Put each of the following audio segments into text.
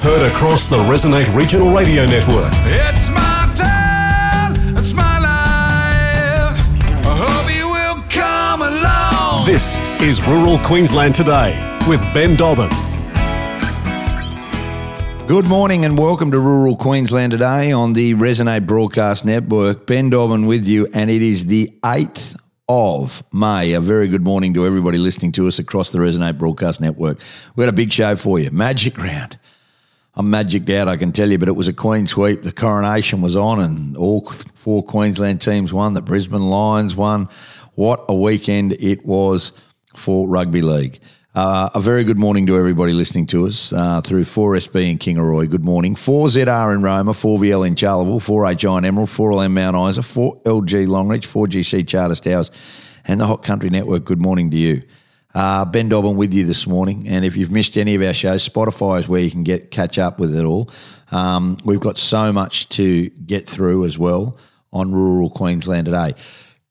Heard across the Resonate Regional Radio Network. It's my time, it's my life. I hope you will come along. This is Rural Queensland Today with Ben Dobbin. Good morning and welcome to Rural Queensland today on the Resonate Broadcast Network. Ben Dobbin with you, and it is the 8th of May. A very good morning to everybody listening to us across the Resonate Broadcast Network. We've got a big show for you. Magic round. I'm magicked out, I can tell you, but it was a Queen sweep. The coronation was on, and all four Queensland teams won. The Brisbane Lions won. What a weekend it was for rugby league. Uh, a very good morning to everybody listening to us uh, through 4SB in Kingaroy. Good morning. 4ZR in Roma, 4VL in Charleville, 4HI in Emerald, 4LM Mount Isa, 4LG Longreach, 4GC Charters Towers, and the Hot Country Network. Good morning to you. Uh, ben Dobbin with you this morning, and if you've missed any of our shows, Spotify is where you can get catch up with it all. Um, we've got so much to get through as well on rural Queensland today.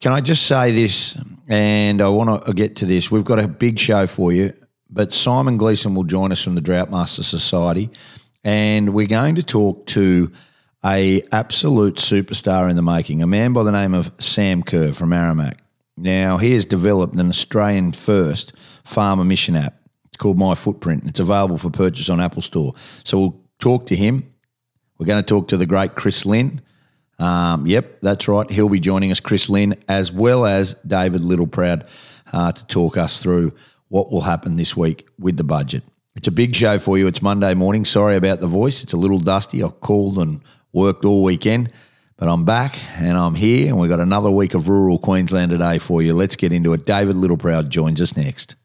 Can I just say this, and I want to get to this. We've got a big show for you, but Simon Gleeson will join us from the Droughtmaster Society, and we're going to talk to a absolute superstar in the making, a man by the name of Sam Kerr from Aramac. Now, he has developed an Australian first farm emissions app. It's called My Footprint. It's available for purchase on Apple Store. So we'll talk to him. We're going to talk to the great Chris Lynn. Um, yep, that's right. He'll be joining us, Chris Lynn, as well as David Littleproud, uh, to talk us through what will happen this week with the budget. It's a big show for you. It's Monday morning. Sorry about the voice. It's a little dusty. I called and worked all weekend, but I'm back and I'm here, and we've got another week of rural Queensland today for you. Let's get into it. David Littleproud joins us next.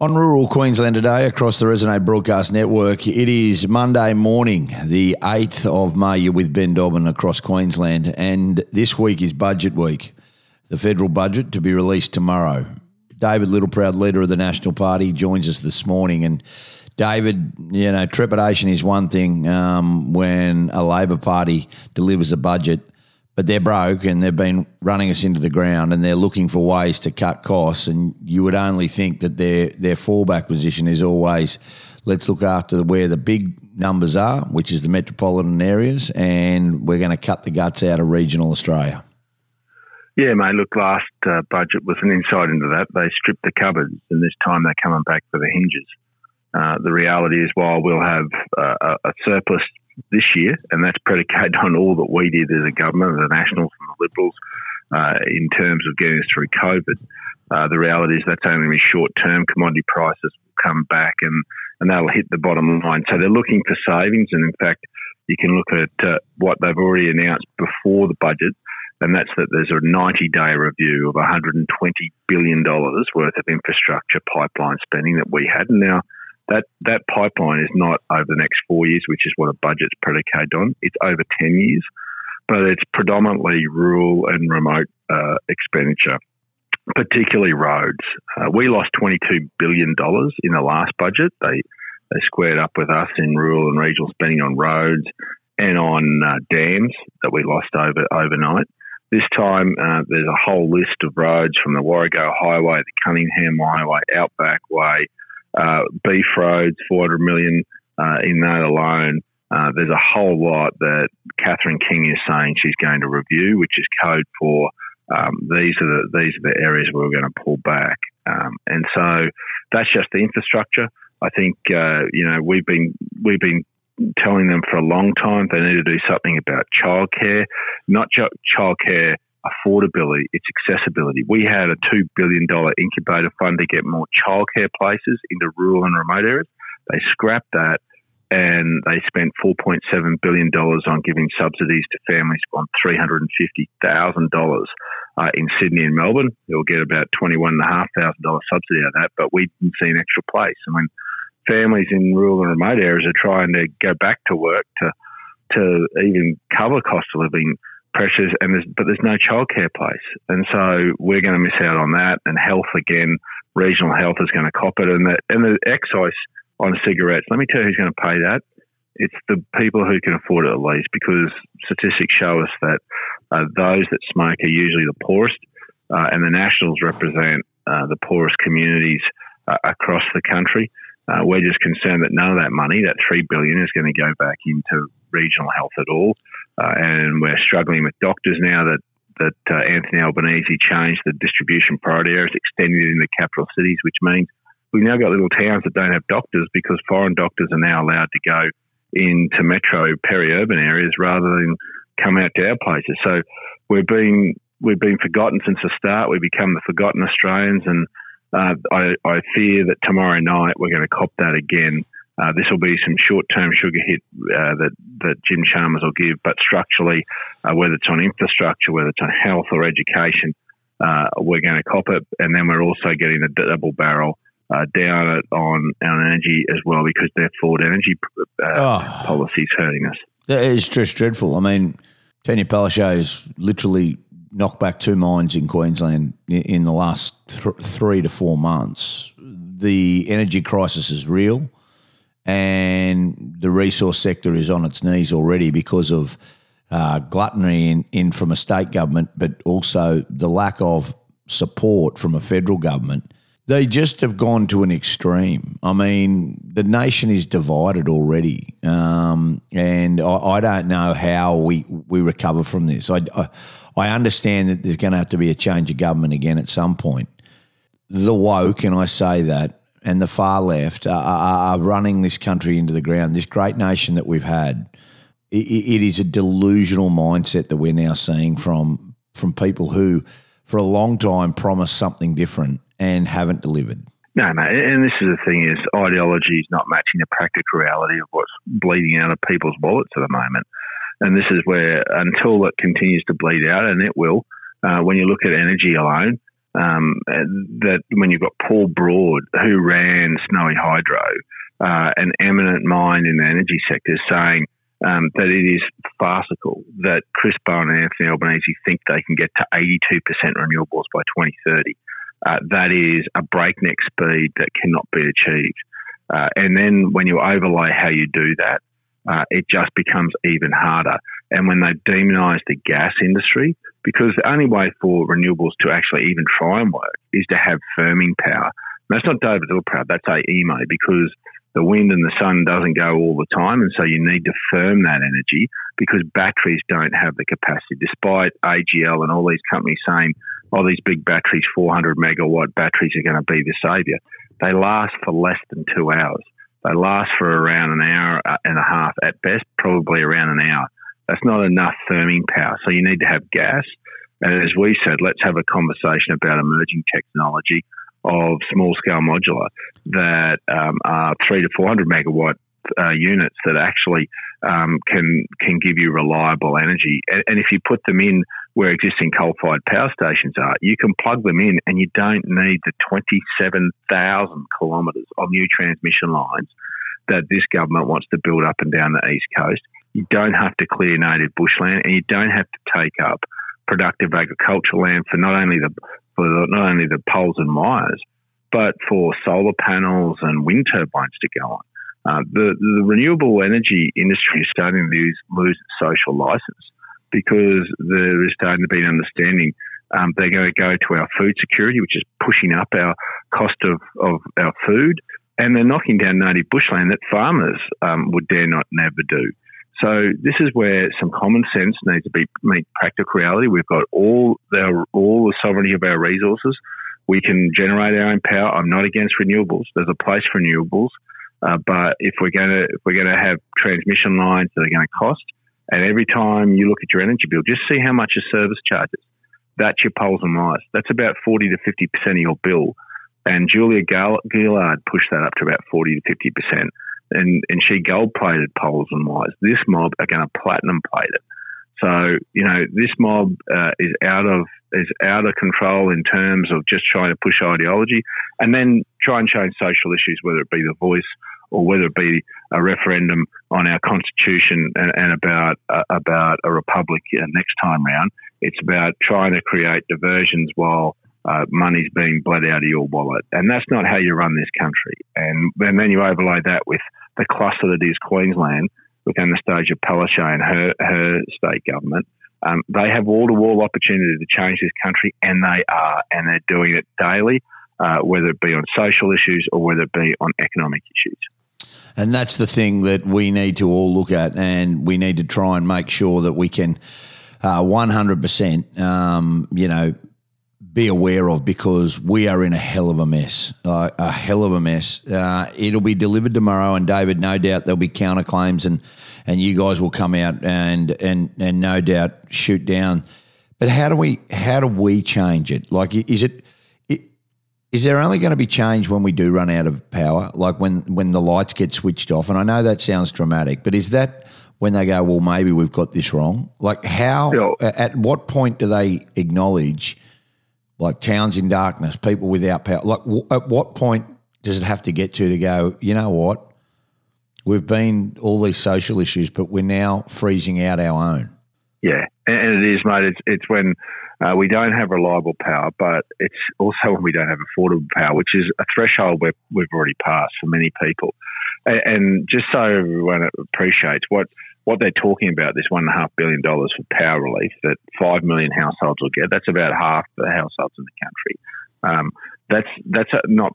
On rural Queensland today, across the Resonate Broadcast Network, it is Monday morning, the 8th of May. You're with Ben Dobbin across Queensland, and this week is budget week. The federal budget to be released tomorrow. David Littleproud, leader of the National Party, joins us this morning. And David, you know, trepidation is one thing um, when a Labor Party delivers a budget but they're broke and they've been running us into the ground and they're looking for ways to cut costs. And you would only think that their their fallback position is always let's look after where the big numbers are, which is the metropolitan areas, and we're going to cut the guts out of regional Australia. Yeah, mate. Look, last uh, budget was an insight into that. They stripped the cupboards, and this time they're coming back for the hinges. Uh, the reality is, while we'll have uh, a surplus this year, and that's predicated on all that we did as a government, the Nationals and the Liberals, uh, in terms of getting us through COVID. Uh, the reality is that's only short term. Commodity prices will come back and, and that'll hit the bottom line. So they're looking for savings, and in fact, you can look at uh, what they've already announced before the budget, and that's that there's a 90 day review of $120 billion worth of infrastructure pipeline spending that we had. Now, that that pipeline is not over the next four years, which is what a budget's predicated on. It's over ten years, but it's predominantly rural and remote uh, expenditure, particularly roads. Uh, we lost twenty two billion dollars in the last budget. They they squared up with us in rural and regional spending on roads and on uh, dams that we lost over overnight. This time, uh, there's a whole list of roads from the Warrego Highway, the Cunningham Highway, Outback Way, uh, beef roads, 400 million uh, in that alone. Uh, there's a whole lot that Catherine King is saying she's going to review, which is code for um, these are the these are the areas we're going to pull back. Um, and so that's just the infrastructure. I think uh, you know we've been we've been telling them for a long time they need to do something about childcare, not just childcare affordability, it's accessibility. We had a $2 billion incubator fund to get more childcare places into rural and remote areas. They scrapped that and they spent $4.7 billion on giving subsidies to families on $350,000 uh, in Sydney and Melbourne. They'll get about $21,500 subsidy out of that, but we didn't see an extra place. And when families in rural and remote areas are trying to go back to work to, to even cover cost of living, pressures, and there's, but there's no childcare place, and so we're going to miss out on that. And health again, regional health is going to cop it, and the and the excise on cigarettes. Let me tell you who's going to pay that. It's the people who can afford it at least, because statistics show us that uh, those that smoke are usually the poorest, uh, and the Nationals represent uh, the poorest communities uh, across the country. Uh, we're just concerned that none of that money, that three billion, is going to go back into regional health at all. Uh, and we're struggling with doctors now that that uh, Anthony Albanese changed the distribution priority areas, extending it into capital cities, which means we've now got little towns that don't have doctors because foreign doctors are now allowed to go into metro peri-urban areas rather than come out to our places. So we've been we've been forgotten since the start. We've become the forgotten Australians, and uh, I, I, fear that tomorrow night we're going to cop that again. Uh, this will be some short-term sugar hit uh, that that Jim Chalmers will give, but structurally, uh, whether it's on infrastructure, whether it's on health or education, uh, we're going to cop it, and then we're also getting a double barrel uh, down on on energy as well because their forward energy oh. policy hurting us. It's just dreadful. I mean, Tanya Palaszczuk has literally knocked back two mines in Queensland in the last th- three to four months. The energy crisis is real and the resource sector is on its knees already because of uh, gluttony in, in from a state government, but also the lack of support from a federal government. They just have gone to an extreme. I mean, the nation is divided already, um, and I, I, don't know how we, we recover from this. I, I, I understand that there's going to have to be a change of government again at some point. The woke, and I say that, and the far left are, are, running this country into the ground. This great nation that we've had, it, it is a delusional mindset that we're now seeing from from people who, for a long time, promised something different and haven't delivered. No, mate. And this is the thing: is ideology is not matching the practical reality of what's bleeding out of people's wallets at the moment. And this is where, until it continues to bleed out, and it will, uh, when you look at energy alone, um, that when you've got Paul Broad, who ran Snowy Hydro, uh, an eminent mind in the energy sector, saying um, that it is farcical that Chris Bowen and Anthony Albanese think they can get to 82% renewables by 2030. Uh, that is a breakneck speed that cannot be achieved. Uh, and then when you overlay how you do that, uh, it just becomes even harder. And when they demonise the gas industry, because the only way for renewables to actually even try and work is to have firming power. And that's not David proud. that's AEMO, because the wind and the sun doesn't go all the time, and so you need to firm that energy because batteries don't have the capacity. Despite AGL and all these companies saying, "Oh, these big batteries, 400 megawatt batteries, are going to be the saviour," they last for less than two hours. They last for around an hour uh, and a half at best, probably around an hour. That's not enough firming power. So you need to have gas. And as we said, let's have a conversation about emerging technology of small scale modular that um, are three to 400 megawatt uh, units that actually um, can can give you reliable energy. And, and, if you put them in where existing coal fired power stations are, you can plug them in and you don't need the 27,000 kilometres of new transmission lines that this government wants to build up and down the east coast. You don't have to clear native bushland and you don't have to take up productive agricultural land for not only the for not only the poles and wires, but for solar panels and wind turbines to go on. Uh, the, the renewable energy industry is starting to lose, lose its social license because there is starting to be an understanding um, they're going to go to our food security, which is pushing up our cost of, of our food, and they're knocking down native bushland that farmers um, would dare not never do. So this is where some common sense needs to be meet practical reality. We've got all our all the sovereignty of our resources. We can generate our own power. I'm not against renewables. There's a place for renewables, uh, but if we're going to if we're going to have transmission lines that are going to cost, and every time you look at your energy bill, just see how much your service charges. That's your poles and wires. That's about 40 to 50 percent of your bill. And Julia Gillard pushed that up to about 40 to 50 percent and, and she gold plated poles and wires. This mob are going to platinum plate it. So you know this mob uh, is out of is out of control in terms of just trying to push ideology, and then try and change social issues, whether it be the voice or whether it be a referendum on our constitution and, and about uh, about a republic uh, next time round. It's about trying to create diversions while uh, money's being bled out of your wallet. And that's not how you run this country. And, and then you overlay that with the cluster that is Queensland, with Annastacia Palaszczuk and her, her state government. Um, they have wall to wall opportunity to change this country, and they are, and they're doing it daily. uh, whether it be on social issues or whether it be on economic issues. And that's the thing that we need to all look at, and we need to try and make sure that we can uh, 100%, um, you know, be aware of because we are in a hell of a mess, uh, a hell of a mess. Uh, it'll be delivered tomorrow, and David, no doubt there'll be counterclaims, and and you guys will come out and and and no doubt shoot down. But how do we how do we change it? Like, is it is there only going to be change when we do run out of power, like when when the lights get switched off? And I know that sounds dramatic, but is that when they go, well, maybe we've got this wrong? Like, how? Yeah. At what point do they acknowledge? Like towns in darkness, people without power. Like, w- at what point does it have to get to to go? You know what? We've been all these social issues, but we're now freezing out our own. Yeah, and it is, mate. It's it's when uh, we don't have reliable power, but it's also when we don't have affordable power, which is a threshold we've, we've already passed for many people. And, and just so everyone appreciates what what they're talking about, this one and a half billion dollars for power relief that five million households will get. That's about half the households in the country. Um, that's that's not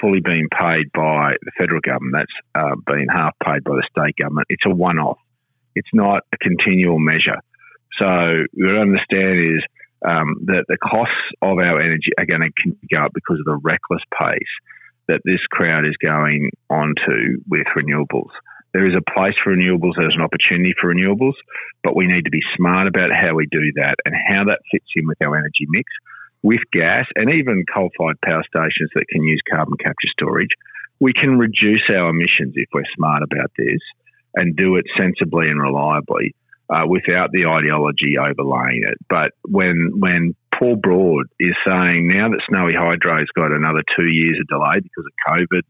fully being paid by the federal government. That's uh, being half paid by the state government. It's a one-off. It's not a continual measure. So what to understand is um, that the costs of our energy are going to go up because of the reckless pace that this crowd is going onto with renewables. There is a place for renewables, there's an opportunity for renewables, but we need to be smart about how we do that and how that fits in with our energy mix with gas and even coal fired power stations that can use carbon capture storage. We can reduce our emissions if we're smart about this and do it sensibly and reliably uh, without the ideology overlaying it. But when when Paul Broad is saying now that Snowy Hydro's got another two years of delay because of COVID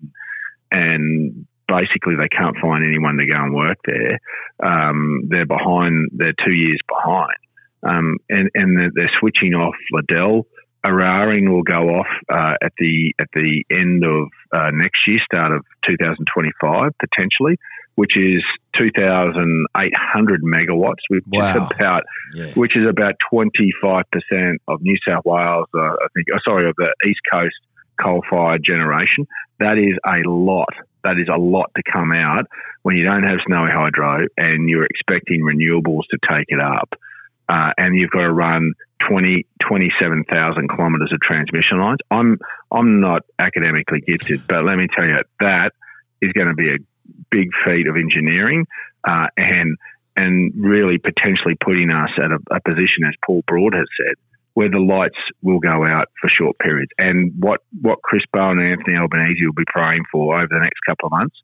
and basically they can't find anyone to go and work there. Um, they're behind. They're two years behind, um, and and they're, they're switching off Liddell. Eraring will go off uh, at the at the end of uh, next year, start of 2025 potentially, which is 2,800 megawatts, which Wow. is about Yeah. which is about 25 percent of New South Wales. Uh, I think, oh, sorry, of the East Coast coal-fired generation. That is a lot. That is a lot to come out when you don't have snowy hydro and you're expecting renewables to take it up. Uh, and you've got to run 20, 27,000 kilometres of transmission lines. I'm, I'm not academically gifted, but let me tell you, that is going to be a big feat of engineering uh, and, and really potentially putting us at a, a position, as Paul Broad has said, where the lights will go out for short periods. And what, what Chris Bowen and Anthony Albanese will be praying for over the next couple of months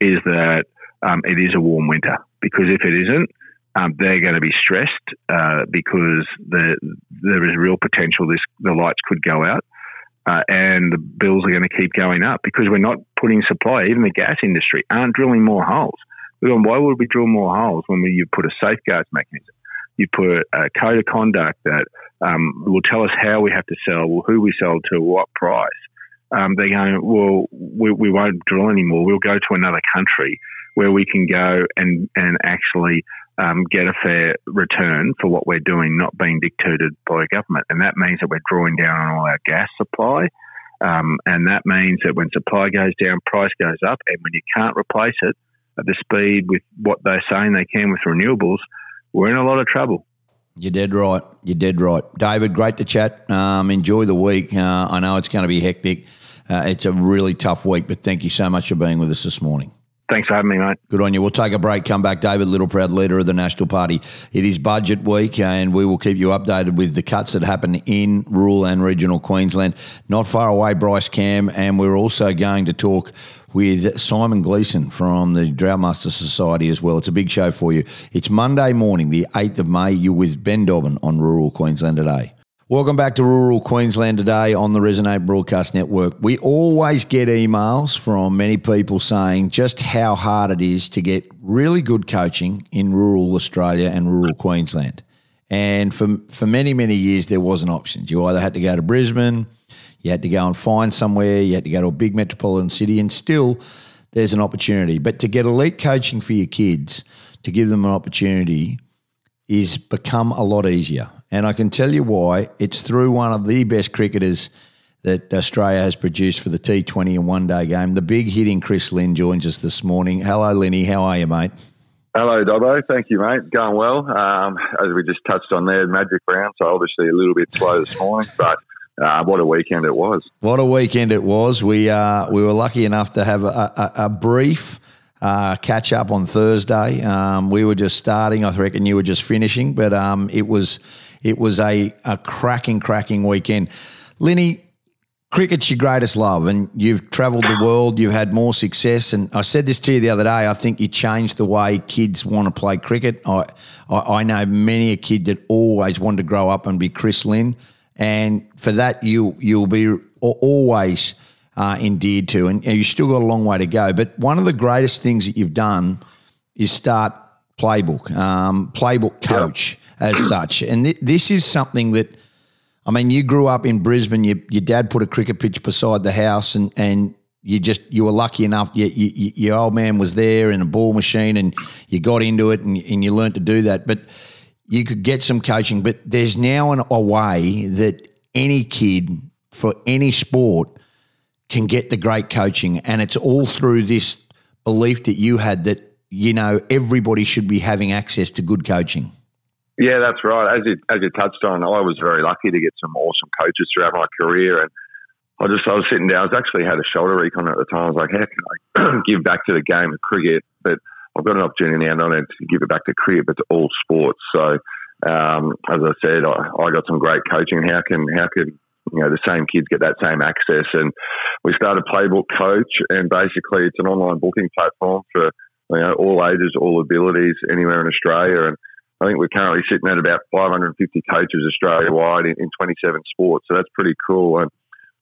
is that um, it is a warm winter. Because if it isn't, um, they're going to be stressed uh, because the, there is real potential this the lights could go out. Uh, and the bills are going to keep going up because we're not putting supply. Even the gas industry aren't drilling more holes. Why would we drill more holes when we, you put a safeguards mechanism? You put a code of conduct that um, will tell us how we have to sell, who we sell to, what price. Um, they're going, well, we, we won't drill anymore. We'll go to another country where we can go and, and actually um, get a fair return for what we're doing, not being dictated by government. And that means that we're drawing down on all our gas supply. Um, and that means that when supply goes down, price goes up. And when you can't replace it at the speed with what they're saying they can with renewables, we're in a lot of trouble. You're dead right. You're dead right. David, great to chat. Um, enjoy the week. Uh, I know it's going to be hectic. Uh, it's a really tough week, but thank you so much for being with us this morning. Thanks for having me, mate. Good on you. We'll take a break, come back. David Littleproud, leader of the National Party. It is budget week, and we will keep you updated with the cuts that happen in rural and regional Queensland. Not far away, Bryce Cam, and we're also going to talk with Simon Gleeson from the Droughtmaster Society as well. It's a big show for you. It's Monday morning, the 8th of May. You're with Ben Dobbin on Rural Queensland Today. Welcome back to Rural Queensland today on the Resonate Broadcast Network. We always get emails from many people saying just how hard it is to get really good coaching in rural Australia and rural Queensland. And for, for many, many years, there wasn't options. You either had to go to Brisbane, you had to go and find somewhere, you had to go to a big metropolitan city, and still there's an opportunity. But to get elite coaching for your kids, to give them an opportunity, is become a lot easier. And I can tell you why. It's through one of the best cricketers that Australia has produced for the T20 and one day game. The big hitting Chris Lynn joins us this morning. Hello, Linny. How are you, mate? Hello, Dobbo. Thank you, mate. Going well. Um, as we just touched on there, magic round, so obviously a little bit slow this morning, but uh, what a weekend it was. What a weekend it was. We uh, we were lucky enough to have a, a, a brief uh, catch up on Thursday. Um, we were just starting. I reckon you were just finishing, but um, it was it was a, a cracking, cracking weekend. Linny, cricket's your greatest love, and you've travelled the world. You've had more success, and I said this to you the other day. I think you changed the way kids want to play cricket. I I, I know many a kid that always wanted to grow up and be Chris Lynn, and for that you you'll be always uh, endeared to, and you've still got a long way to go. But one of the greatest things that you've done is start playbook, um, playbook coach as such, and th- this is something that I mean, you grew up in Brisbane. You, your dad put a cricket pitch beside the house, and and you just you were lucky enough. You, you, your old man was there in a ball machine, and you got into it, and, and you learned to do that. But you could get some coaching. But there's now an, a way that any kid for any sport can get the great coaching, and it's all through this belief that you had that you know everybody should be having access to good coaching. Yeah, that's right. As you as you touched on, I was very lucky to get some awesome coaches throughout my career, and I just I was sitting down. I was actually had a shoulder recon at the time. I was like, how can I give back to the game of cricket? But I've got an opportunity now not only to give it back to cricket, but to all sports. So, um, as I said, I, I got some great coaching. How can how can you know the same kids get that same access? And we started Playbook Coach, and basically it's an online booking platform for you know all ages, all abilities, anywhere in Australia, and I think we're currently sitting at about 550 coaches Australia wide in, in 27 sports. So that's pretty cool. I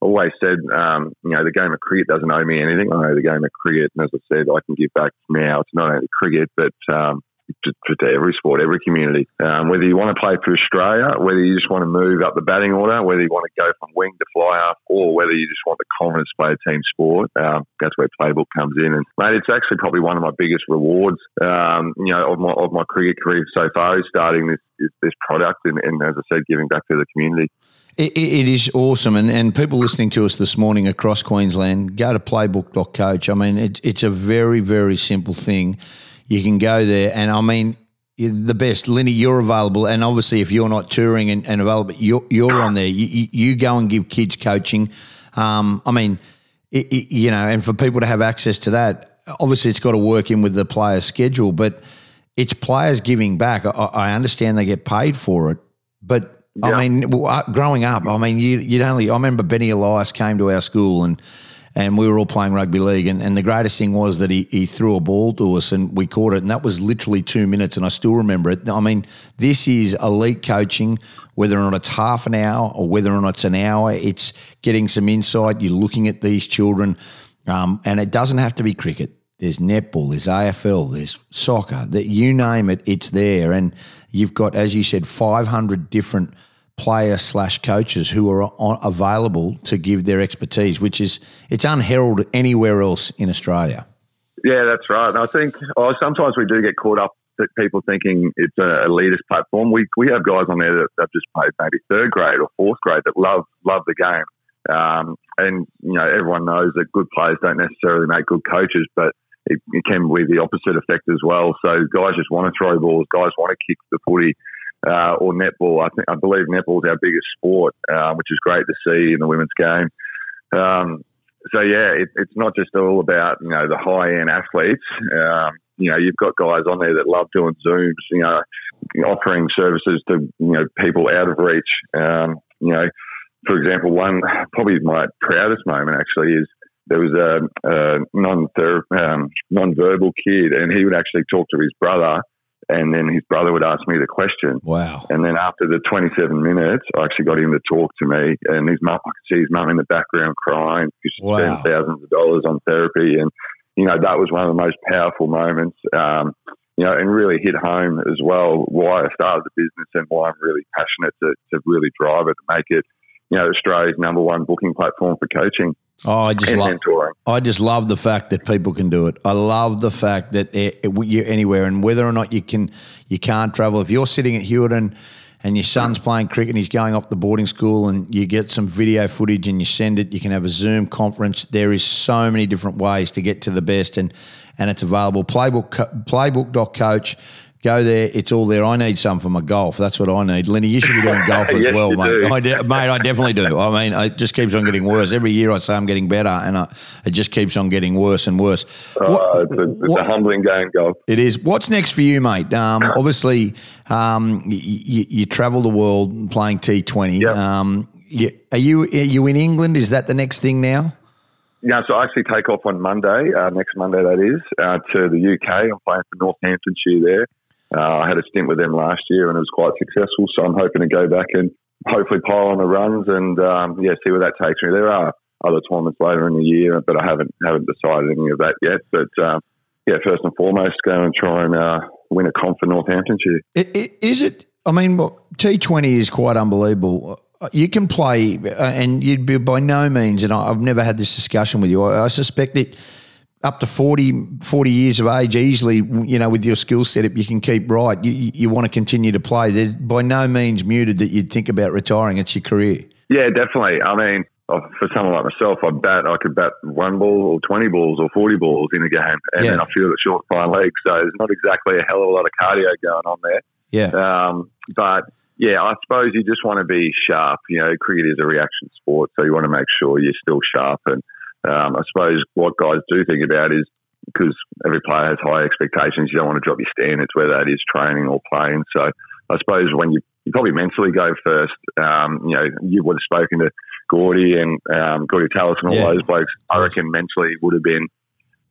always said, um, you know, the game of cricket doesn't owe me anything. I know the game of cricket, and as I said, I can give back now to not only cricket but um, to, to, every sport, every community. Um, whether you want to play for Australia, whether you just want to move up the batting order, whether you want to go from wing to fly half, or whether you just want the confidence to play a team sport, um, that's where Playbook comes in. And mate, it's actually probably one of my biggest rewards, um, you know, of my of my cricket career so far is starting this this product and, and as I said, giving back to the community. It, it is awesome, and, and people listening to us this morning across Queensland, go to playbook.coach. I mean, it, it's a very, very simple thing you can go there. And I mean, the best. Linny, you're available. And obviously, if you're not touring and, and available, you're, you're on there. You, you, go and give kids coaching. Um, I mean, it, it, you know, and for people to have access to that, obviously it's got to work in with the player's schedule, but it's players giving back. I, I understand they get paid for it, but yeah. I mean, uh, growing up, I mean, you, would only, I remember Benny Elias came to our school and and we were all playing rugby league. And, and the greatest thing was that he, he threw a ball to us and we caught it. And that was literally two minutes. And I still remember it. I mean, this is elite coaching, whether or not it's half an hour or whether or not it's an hour, it's getting some insight. You're looking at these children. Um, and it doesn't have to be cricket. There's netball, there's AFL, there's soccer, that you name it, it's there. And you've got, as you said, 500 different – player slash coaches who are on, available to give their expertise, which is it's unheralded anywhere else in Australia. Yeah, that's right. And I think oh, sometimes we do get caught up that people thinking it's a elitist platform. We we have guys on there that have just played maybe third grade or fourth grade that love love the game. Um, and you know everyone knows that good players don't necessarily make good coaches, but it, it can be the opposite effect as well. So guys just want to throw balls, guys want to kick the footy uh, or netball. I think I believe netball is our biggest sport, uh, which is great to see in the women's game. Um, so yeah, it, it's not just all about you know the high end athletes. Um, you know, you've got guys on there that love doing zooms. You know, offering services to you know people out of reach. Um, you know, for example, one probably my proudest moment actually is there was a, a non um, non-verbal kid, and he would actually talk to his brother and then his brother would ask me the question. Wow. And then after the 27 minutes, I actually got him to talk to me. And his mum, I could see his mum in the background crying because she wow. spent thousands of dollars on therapy. And, you know, that was one of the most powerful moments, um, you know, and really hit home as well why I started the business and why I'm really passionate to, to really drive it, to make it, you know, Australia's number one booking platform for coaching. Oh, I just love. I just love the fact that people can do it. I love the fact that you're anywhere, and whether or not you can, you can't travel. If you're sitting at Hewitt and your son's playing cricket and he's going off the boarding school and you get some video footage and you send it, you can have a Zoom conference. There is so many different ways to get to the best and and it's available. Playbook playbook.coach. Go there. It's all there. I need some for my golf. That's what I need. Linny, you should be doing golf as Yes, well, mate. I de- mate, I definitely do. I mean, it just keeps on getting worse. Every year I say I'm getting better, and I, it just keeps on getting worse and worse. Uh, What- it's, a, it's what- a humbling game, golf. it is. What's next for you, mate? Um, obviously, um, y- y- you travel the world playing T20. Yep. Um, you, are you are you in England? Is that the next thing now? Yeah, so I actually take off on Monday, uh, next Monday that is, uh, to the UK. I'm playing for Northamptonshire there. Uh, I had a stint with them last year and it was quite successful, so I'm hoping to go back and hopefully pile on the runs and um, yeah, see where that takes me. There are other tournaments later in the year, but I haven't haven't decided any of that yet. But um, yeah, first and foremost, go and try and uh, win a comp for Northamptonshire. I- I- Is it? I mean, T Twenty is quite unbelievable. You can play, uh, and you'd be by no means. And I've never had this discussion with you. I, I suspect that up to 40, 40 years of age, easily, you know, with your skill setup, you can keep right. You, you, want to continue to play. They're by no means muted that you'd think about retiring. It's your career. Yeah, definitely. I mean, for someone like myself, I bat. I could bat one ball or twenty balls or forty balls in a game, and Yeah. then I feel the short fine legs. So there's not exactly a hell of a lot of cardio going on there. Yeah. Um, but yeah, I suppose you just want to be sharp. You know, cricket is a reaction sport, so you want to make sure you're still sharp. And um, I suppose what guys do think about is because every player has high expectations, you don't want to drop your standards, whether that is training or playing. So I suppose when you you probably mentally go first. Um, you know, you would have spoken to Gordy and um, Gordy Tallis and all Yeah. those blokes. I reckon mentally would have been,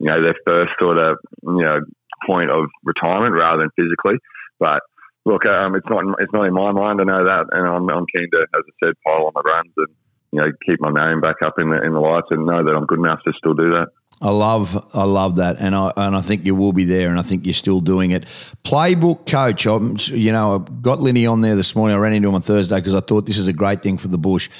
you know, their first sort of you know point of retirement rather than physically. But look, um, it's not it's not in my mind. I know that, and I'm, I'm keen to, as I said, pile on the runs and you know keep my name back up in the in the lights and know that I'm good enough to still do that. I love, I love that, and I and I think you will be there, and I think you're still doing it. Playbook coach, I'm, you know, I got Linny on there this morning. I ran into him on Thursday because I thought this is a great thing for the bush.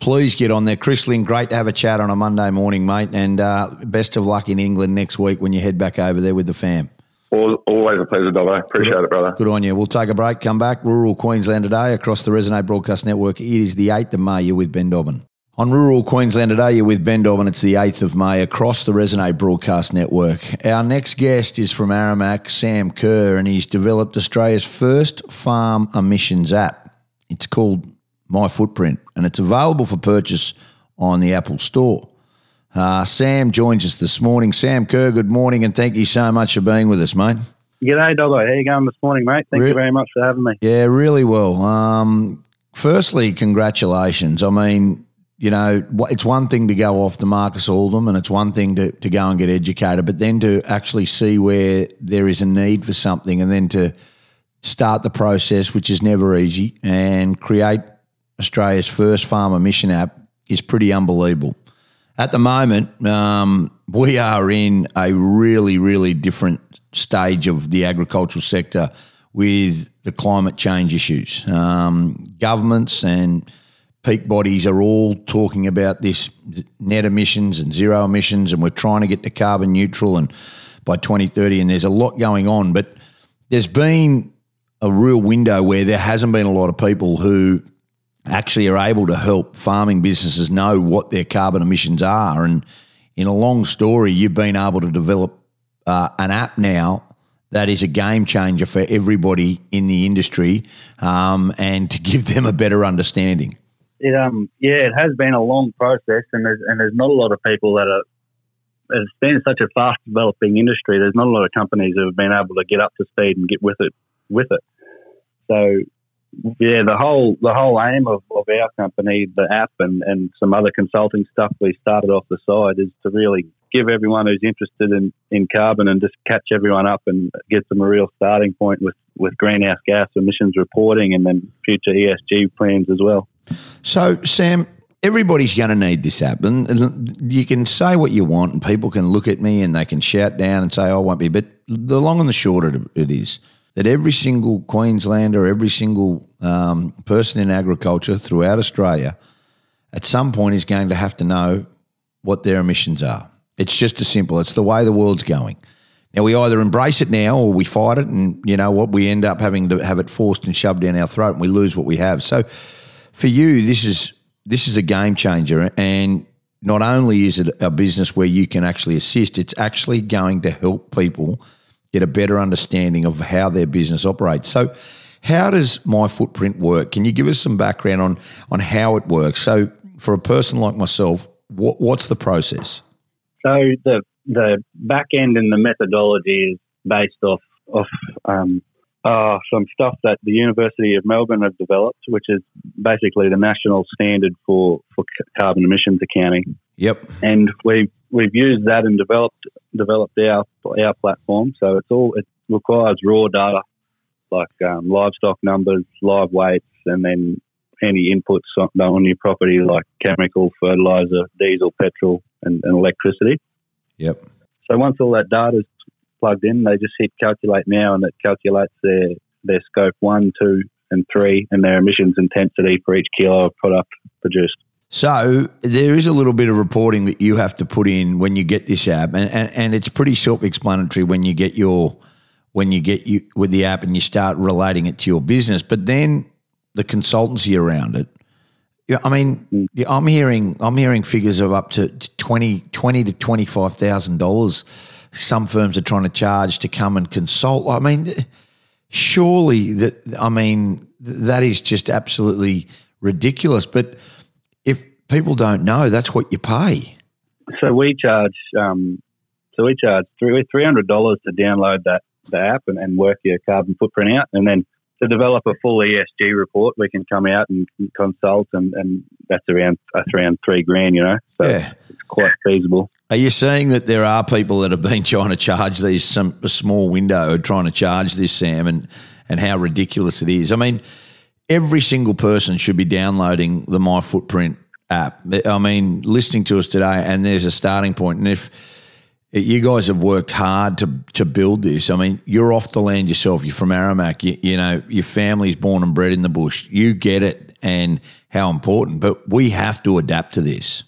Please get on there, Chris Lynn. Great to have a chat on a Monday morning, mate, and uh, best of luck in England next week when you head back over there with the fam. Al- Always a pleasure, Dobbo. Appreciate it, brother. Good on you. We'll take a break, come back. Rural Queensland today across the Resonate Broadcast Network. It is the 8th of May. You're with Ben Dobbin. On Rural Queensland today, you're with Ben Dobbin. It's the 8th of May across the Resonate Broadcast Network. Our next guest is from Aramac, Sam Kerr, and he's developed Australia's first farm emissions app. It's called My Footprint, and it's available for purchase on the Apple Store. Uh, Sam joins us this morning. Sam Kerr, good morning, and thank you so much for being with us, mate. G'day, Dobbo. How are you going this morning, mate? Thank Re- you very much for having me. Yeah, really well. Um, firstly, congratulations. I mean, you know, it's one thing to go off to Marcus Oldham and it's one thing to, to go and get educated, but then to actually see where there is a need for something and then to start the process, which is never easy, and create Australia's first farm emissions app is pretty unbelievable. At the moment, um, we are in a really, really different stage of the agricultural sector with the climate change issues. Um, governments and peak bodies are all talking about this net emissions and zero emissions, and we're trying to get to carbon neutral and by 2030. And there's a lot going on, but there's been a real window where there hasn't been a lot of people who actually are able to help farming businesses know what their carbon emissions are. And in a long story, you've been able to develop uh, an app now that is a game changer for everybody in the industry um, and to give them a better understanding. It um yeah, it has been a long process, and there's and there's not a lot of people that are. It's been such a fast developing industry. There's not a lot of companies who have been able to get up to speed and get with it with it. So yeah, the whole the whole aim of, of our company, the app and, and some other consulting stuff we started off the side is to really give everyone who's interested in, in carbon and just catch everyone up and get them a real starting point with, with greenhouse gas emissions reporting and then future ESG plans as well. So, Sam, everybody's going to need this app. And you can say what you want, and people can look at me and they can shout down and say, oh, I won't be. But the long and the short it is that every single Queenslander, every single um, person in agriculture throughout Australia, at some point is going to have to know what their emissions are. It's just as simple. It's the way the world's going. Now we either embrace it now or we fight it, and you know what? We end up having to have it forced and shoved down our throat, and we lose what we have. So, for you, this is this is a game changer, and not only is it a business where you can actually assist, it's actually going to help people get a better understanding of how their business operates. So, how does my footprint work? Can you give us some background on on how it works? So, for a person like myself, what, what's the process? So the the back end and the methodology is based off off um, uh, some stuff that the University of Melbourne have developed, which is basically the national standard for, for carbon emissions accounting. Yep. And we've we've used that and developed developed our our platform. So it's all it requires raw data like um, livestock numbers, live weights, and then any inputs on, on your property like chemical, fertilizer, diesel, petrol, and, and electricity. Yep. So once all that data is plugged in, they just hit calculate now, and it calculates their their scope one, two, and three, and their emissions intensity for each kilo of product produced. So there is a little bit of reporting that you have to put in when you get this app, and, and, and it's pretty self-explanatory when you get your when you get you with the app and you start relating it to your business. But then the consultancy around it. Yeah, I mean, Mm. yeah, I'm hearing I'm hearing figures of up to 20, 20 to twenty five thousand dollars. Some firms are trying to charge to come and consult. I mean, surely that I mean that is just absolutely ridiculous. But people don't know, that's what you pay. So we charge um, so we charge three three hundred dollars to download that the app and, and work your carbon footprint out, and then to develop a full ESG report, we can come out and consult, and, and that's around that's around three grand, you know. So Yeah. it's quite feasible. Are you saying that there are people that have been trying to charge these some a small window trying to charge this Sam and and how ridiculous it is? I mean, every single person should be downloading the My Footprint app. I mean, listening to us today, and there's a starting point. And if you guys have worked hard to to build this, I mean, you're off the land yourself. You're from Aramac. You, you know, your family's born and bred in the bush. You get it and how important. But we have to adapt to this.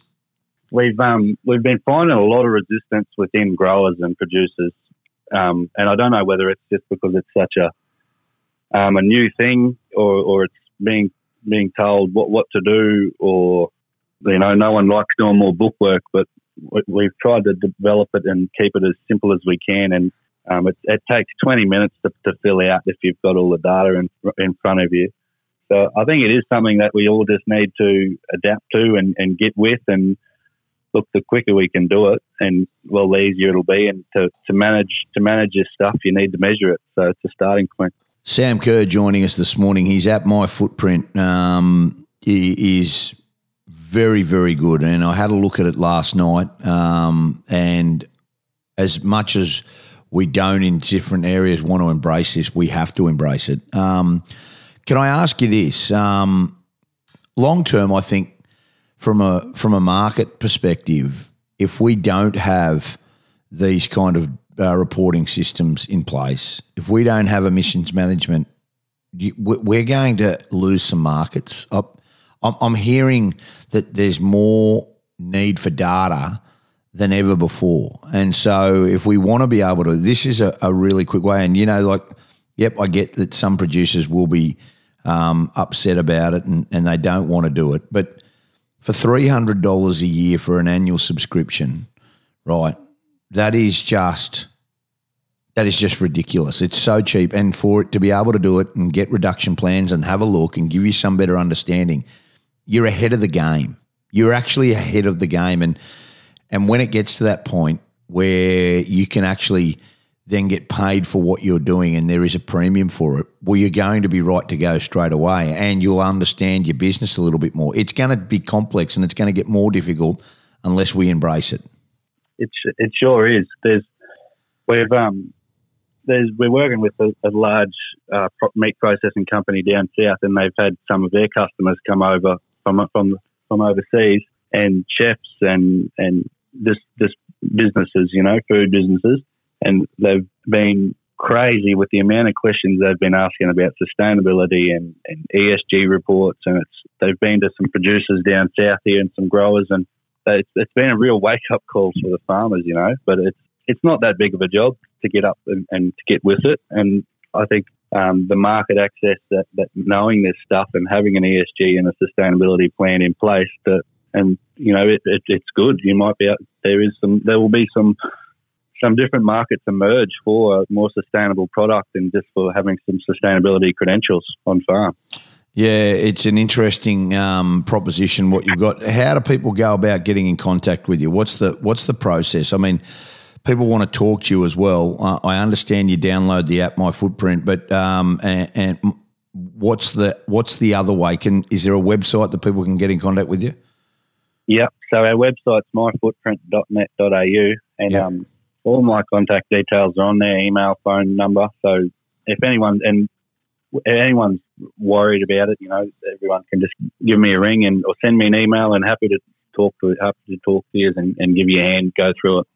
We've um, we've been finding a lot of resistance within growers and producers, um, and I don't know whether it's just because it's such a um, a new thing or, or it's being being told what, what to do or you know no one likes doing more bookwork, but we- we've tried to develop it and keep it as simple as we can, and um, it, it takes 20 minutes to, to fill out if you've got all the data in, in front of you. So I think it is something that we all just need to adapt to and, and get with and look the quicker we can do it and well the easier it'll be and to, to manage to manage your stuff you need to measure it. So it's a starting point. Sam Kerr joining us this morning. He's at My Footprint. Um, he is very, very good. And I had a look at it last night. Um, and as much as we don't in different areas want to embrace this, we have to embrace it. Um, can I ask you this? Um, long term, I think from a from a market perspective, if we don't have these kind of uh, reporting systems in place, if we don't have emissions management, we're going to lose some markets. I- I'm, I'm hearing that there's more need for data than ever before. And so, if we want to be able to, this is a, a really quick way. And, you know, like, yep, I get that some producers will be um, upset about it and, and they don't want to do it. But for $300 a year for an annual subscription, right, that is just that is just ridiculous. It's so cheap, and for it to be able to do it and get reduction plans and have a look and give you some better understanding, you're ahead of the game. You're actually ahead of the game, and and when it gets to that point where you can actually then get paid for what you're doing and there is a premium for it, well, you're going to be right to go straight away, and you'll understand your business a little bit more. It's going to be complex, and it's going to get more difficult unless we embrace it. It it sure is. There's we've um there's we're working with a, a large uh, meat processing company down south, and they've had some of their customers come over from from from overseas, and chefs and and this this businesses, you know, food businesses, and they've been crazy with the amount of questions they've been asking about sustainability and, and ESG reports, and it's they've been to some producers down south here and some growers, and it's, it's been a real wake up call for the farmers, you know. But it's it's not that big of a job to get up and, and to get with it. And I think um, the market access that, that knowing this stuff and having an ESG and a sustainability plan in place that and you know it, it, it's good. You might be there is some there will be some some different markets emerge for a more sustainable product and just for having some sustainability credentials on farm. Yeah, it's an interesting um, proposition. What you've got. How do people go about getting in contact with you? What's the What's the process? I mean, people want to talk to you as well. Uh, I understand you download the app My Footprint, but um, and, and what's the What's the other way? Can is there a website that people can get in contact with you? Yep. So our website's myfootprint.net.au, and Yep. um, all my contact details are on there: email, phone number. So if anyone and if anyone's worried about it, you know, everyone can just give me a ring and or send me an email, and happy to talk to happy to talk to you and, and give you a hand, go through it.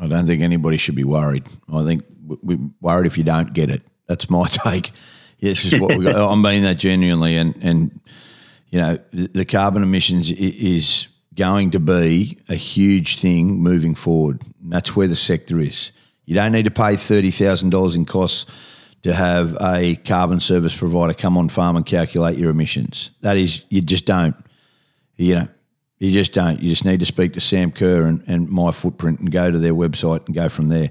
I don't think anybody should be worried. I think we- we're worried if you don't get it. That's my take. This is what we got. I mean that genuinely, and and you know the, the carbon emissions is going to be a huge thing moving forward. And that's where the sector is. You don't need to pay thirty thousand dollars in costs to have a carbon service provider come on farm and calculate your emissions. That is, you just don't. You know, you just don't. You just need to speak to Sam Kerr and, and My Footprint and go to their website and go from there.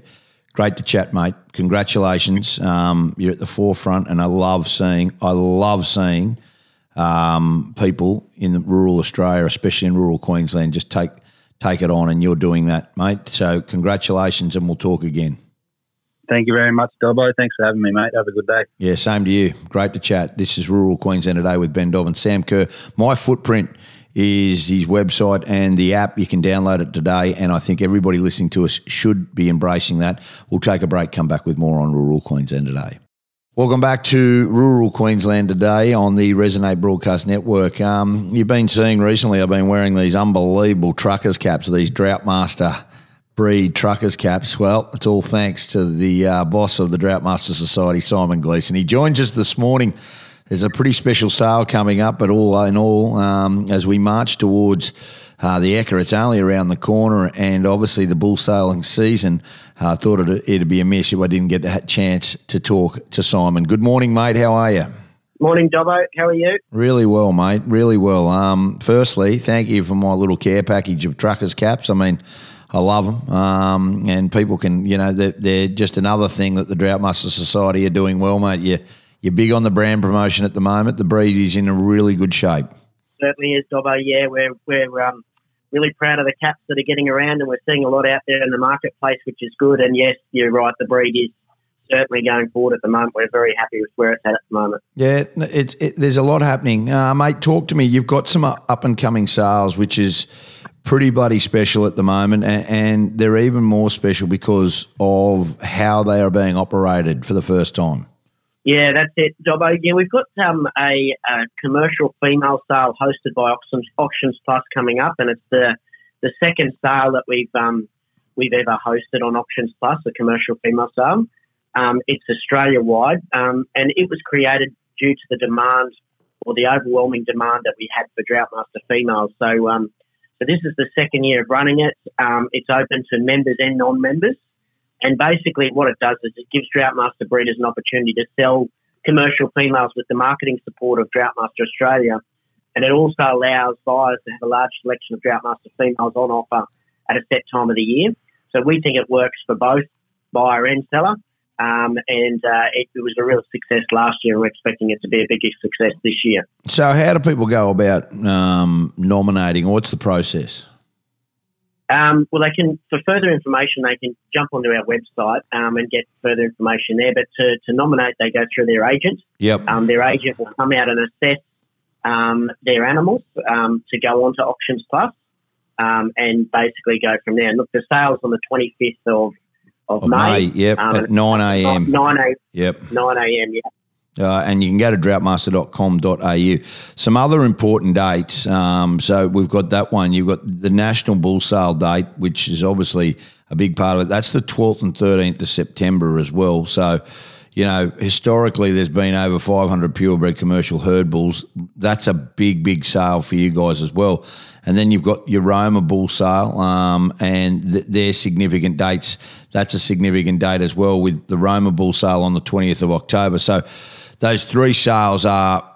Great to chat, mate. Congratulations. Um, you're at the forefront, and I love seeing. I love seeing um, people in the rural Australia, especially in rural Queensland, just take take it on, and you're doing that, mate. So congratulations, and we'll talk again. Thank you very much, Dobbo. Thanks for having me, mate. Have a good day. Yeah, same to you. Great to chat. This is Rural Queensland Today with Ben Dobbin. Sam Kerr. My footprint is his website and the app. You can download it today. And I think everybody listening to us should be embracing that. We'll take a break, come back with more on Rural Queensland Today. Welcome back to Rural Queensland today on the Resonate Broadcast Network. Um, you've been seeing recently, I've been wearing these unbelievable truckers caps, these Droughtmaster breed truckers caps. Well, it's all thanks to the uh, boss of the Droughtmaster Society, Simon Gleeson. He joins us this morning. There's a pretty special sale coming up, but all in all, um, as we march towards uh, the Ekka, it's only around the corner, and obviously the bull sailing season. I thought it'd, it'd be a miss if I didn't get a chance to talk to Simon. Good morning, mate. How are you? Morning, Dobbo. How are you? Really well, mate. Really well. Um, firstly, thank you for my little care package of truckers caps. I mean, I love them, um, and people can, you know, they're, they're just another thing that the Droughtmaster Society are doing well, mate. You you're big on the brand promotion at the moment. The breed is in a really good shape. Certainly is, Dobbo. Yeah, we're we're um, really proud of the caps that are getting around, and we're seeing a lot out there in the marketplace, which is good. And yes, you're right. The breed is certainly going forward at the moment. We're very happy with where it's at at the moment. Yeah, it, it, there's a lot happening, uh, mate. Talk to me. You've got some up and coming sales, which is pretty bloody special at the moment, and, and they're even more special because of how they are being operated for the first time. Yeah, that's it, Dobbo. Yeah, we've got um, a, a commercial female sale hosted by Auctions, Plus coming up, and it's the the second sale that we've um, we've ever hosted on Auctions Plus, a commercial female sale. Um, it's Australia wide, um, and it was created due to the demand or the overwhelming demand that we had for Droughtmaster females. So, um, so this is the second year of running it. Um, it's open to members and non-members. And basically, what it does is it gives Droughtmaster breeders an opportunity to sell commercial females with the marketing support of Droughtmaster Australia. And it also allows buyers to have a large selection of Droughtmaster females on offer at a set time of the year. So we think it works for both buyer and seller. Um, and uh, it, it was a real success last year. and We're expecting it to be a bigger success this year. So, how do people go about um, nominating? What's the process? Um, well, they can, for further information, they can jump onto our website um, and get further information there. But to, to nominate, they go through their agent. Yep. Um, their agent will come out and assess um, their animals um, to go on to Auctions Plus um, and basically go from there. And look, the sale's on the 25th of, of, Of May, yep, Um, at 9 a.m. 9 a.m. Yep. 9 a.m. Yeah. Uh, and you can go to droughtmaster.com.au. Some other important dates. Um, so we've got that one. You've got the National Bull Sale date, which is obviously a big part of it. That's the 12th and 13th of September as well. So, you know, historically there's been over 500 purebred commercial herd bulls. That's a big, big sale for you guys as well. And then you've got your Roma bull sale, um, and th- significant dates. That's a significant date as well with the Roma bull sale on the 20th of October. So those three sales are,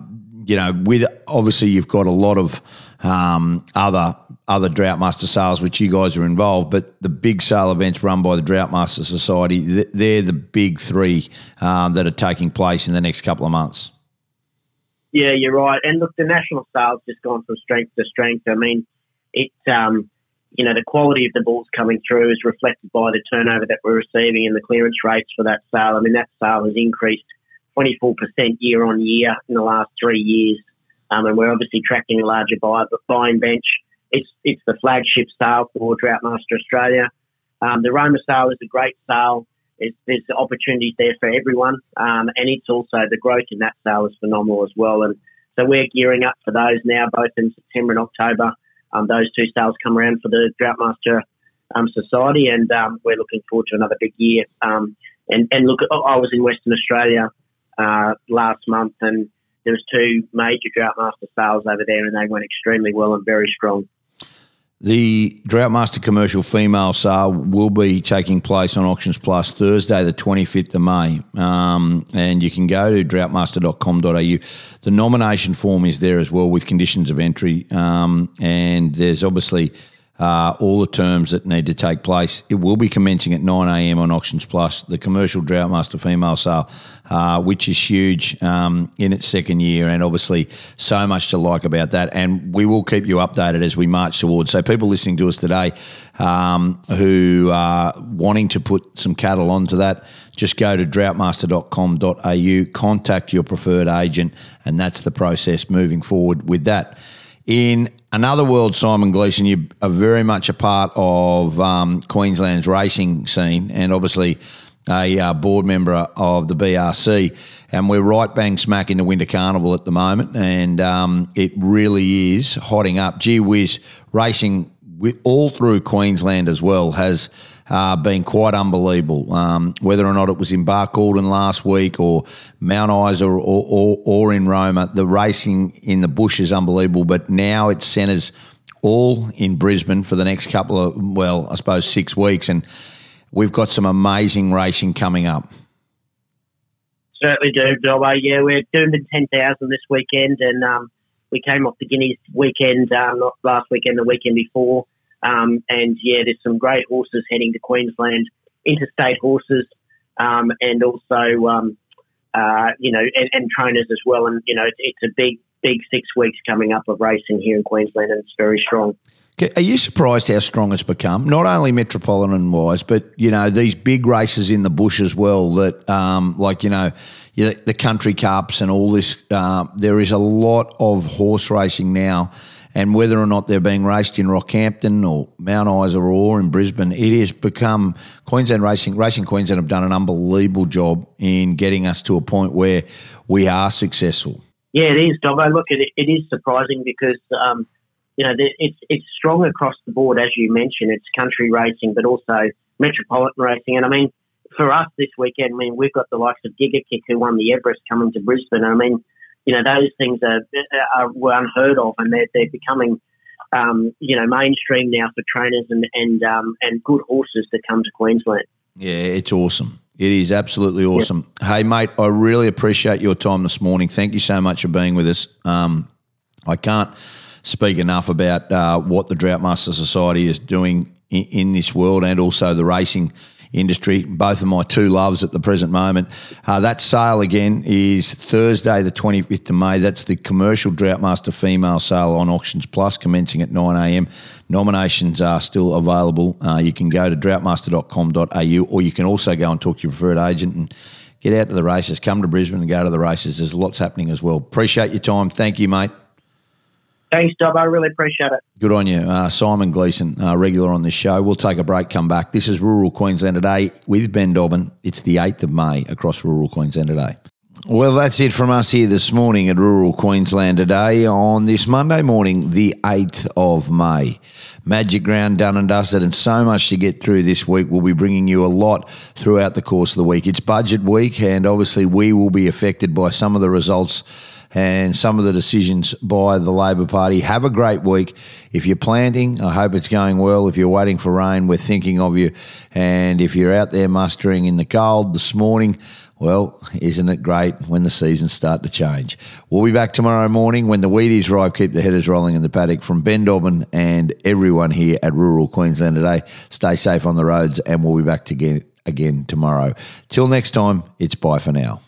you know, with obviously you've got a lot of um, other other Droughtmaster sales which you guys are involved, but the big sale events run by the Droughtmaster Society, they're the big three um, that are taking place in the next couple of months. Yeah, you're right. And look, the national sales just gone from strength to strength. I mean, it's um, you know the quality of the bulls coming through is reflected by the turnover that we're receiving and the clearance rates for that sale. I mean, that sale has increased 24% year on year in the last three years, um, and we're obviously tracking a larger buyer, buy, buying bench. It's it's the flagship sale for Droughtmaster Australia. Um, the Roma sale is a great sale. It's, there's opportunities there for everyone, um, and it's also the growth in that sale is phenomenal as well. And so we're gearing up for those now, both in September and October. Um, those two sales come around for the Droughtmaster um, Society, and um, we're looking forward to another big year. Um, and, and look, I was in Western Australia uh, last month, and there was two major Droughtmaster sales over there, and they went extremely well and very strong. The Droughtmaster commercial female sale will be taking place on Auctions Plus Thursday, the 25th of May. Um, and you can go to droughtmaster.com.au. The nomination form is there as well with conditions of entry. Um, and there's obviously uh, all the terms that need to take place. It will be commencing at 9am on Auctions Plus, the commercial Droughtmaster female sale, uh, which is huge um, in its second year, and obviously so much to like about that. And we will keep you updated as we march towards. So, people listening to us today um, who are wanting to put some cattle onto that, just go to droughtmaster.com.au, contact your preferred agent, and that's the process moving forward with that. In another world, Simon Gleeson, you are very much a part of um, Queensland's racing scene and obviously a uh, board member of the BRC. And we're right bang smack in the Winter Carnival at the moment. And um, it really is hotting up. Gee whiz, racing all through Queensland as well has uh, been quite unbelievable. Um, whether or not it was in Barcaldine last week or Mount Isa or, or, or in Roma, the racing in the bush is unbelievable. But now it centres all in Brisbane for the next couple of, well, I suppose six weeks. And we've got some amazing racing coming up. Certainly do, Dobbo. Yeah, we're doing the 10,000 this weekend, and um, we came off the Guineas weekend, um, not last weekend, the weekend before. Um, and yeah, there's some great horses heading to Queensland, interstate horses, um, and also, um, uh, you know, and, and, trainers as well. And, you know, it's, it's a big, big six weeks coming up of racing here in Queensland, and it's very strong. Are you surprised how strong it's become? Not only metropolitan wise, but you know these big races in the bush as well. That um, like you know the country cups and all this. Uh, there is a lot of horse racing now, and whether or not they're being raced in Rockhampton or Mount Isa or in Brisbane, it has become Queensland Racing. Racing Queensland have done an unbelievable job in getting us to a point where we are successful. Yeah, it is, Dobbo. Look, it, it is surprising because um, you know it's it's strong across the board, as you mentioned. It's country racing, but also metropolitan racing. And I mean, for us this weekend, I mean, we've got the likes of Giga Kick who won the Everest coming to Brisbane. I mean, you know, those things are, are were unheard of, and they're they're becoming, um, you know, mainstream now for trainers and and um, and good horses that come to Queensland. Yeah, it's awesome. It is absolutely awesome. Yep. Hey, mate, I really appreciate your time this morning. Thank you so much for being with us. Um, I can't speak enough about uh, what the Droughtmaster Society is doing in, in, this world and also the racing industry, both of my two loves at the present moment. Uh, that sale again is Thursday, the 25th of May. That's the commercial Droughtmaster female sale on Auctions Plus, commencing at 9am. Nominations are still available. Uh, you can go to droughtmaster.com.au or you can also go and talk to your preferred agent and get out to the races. Come to Brisbane and go to the races. There's lots happening as well. Appreciate your time. Thank you, mate. Thanks, Dob. I really appreciate it. Good on you. Uh, Simon Gleeson, uh, regular on this show. We'll take a break, come back. This is Rural Queensland Today with Ben Dobbin. It's the 8th of May across Rural Queensland Today. Well, that's it from us here this morning at Rural Queensland today on this Monday morning, the 8th of May. Magic Ground done and dusted, and so much to get through this week. We'll be bringing you a lot throughout the course of the week. It's budget week, and obviously, we will be affected by some of the results and some of the decisions by the Labor Party. Have a great week. If you're planting, I hope it's going well. If you're waiting for rain, we're thinking of you. And if you're out there mustering in the cold this morning, well, isn't it great when the seasons start to change? We'll be back tomorrow morning when the wheat is ripe. Keep the headers rolling in the paddock from Ben Dobbin and everyone here at Rural Queensland today. Stay safe on the roads, and we'll be back again again tomorrow. Till next time, it's bye for now.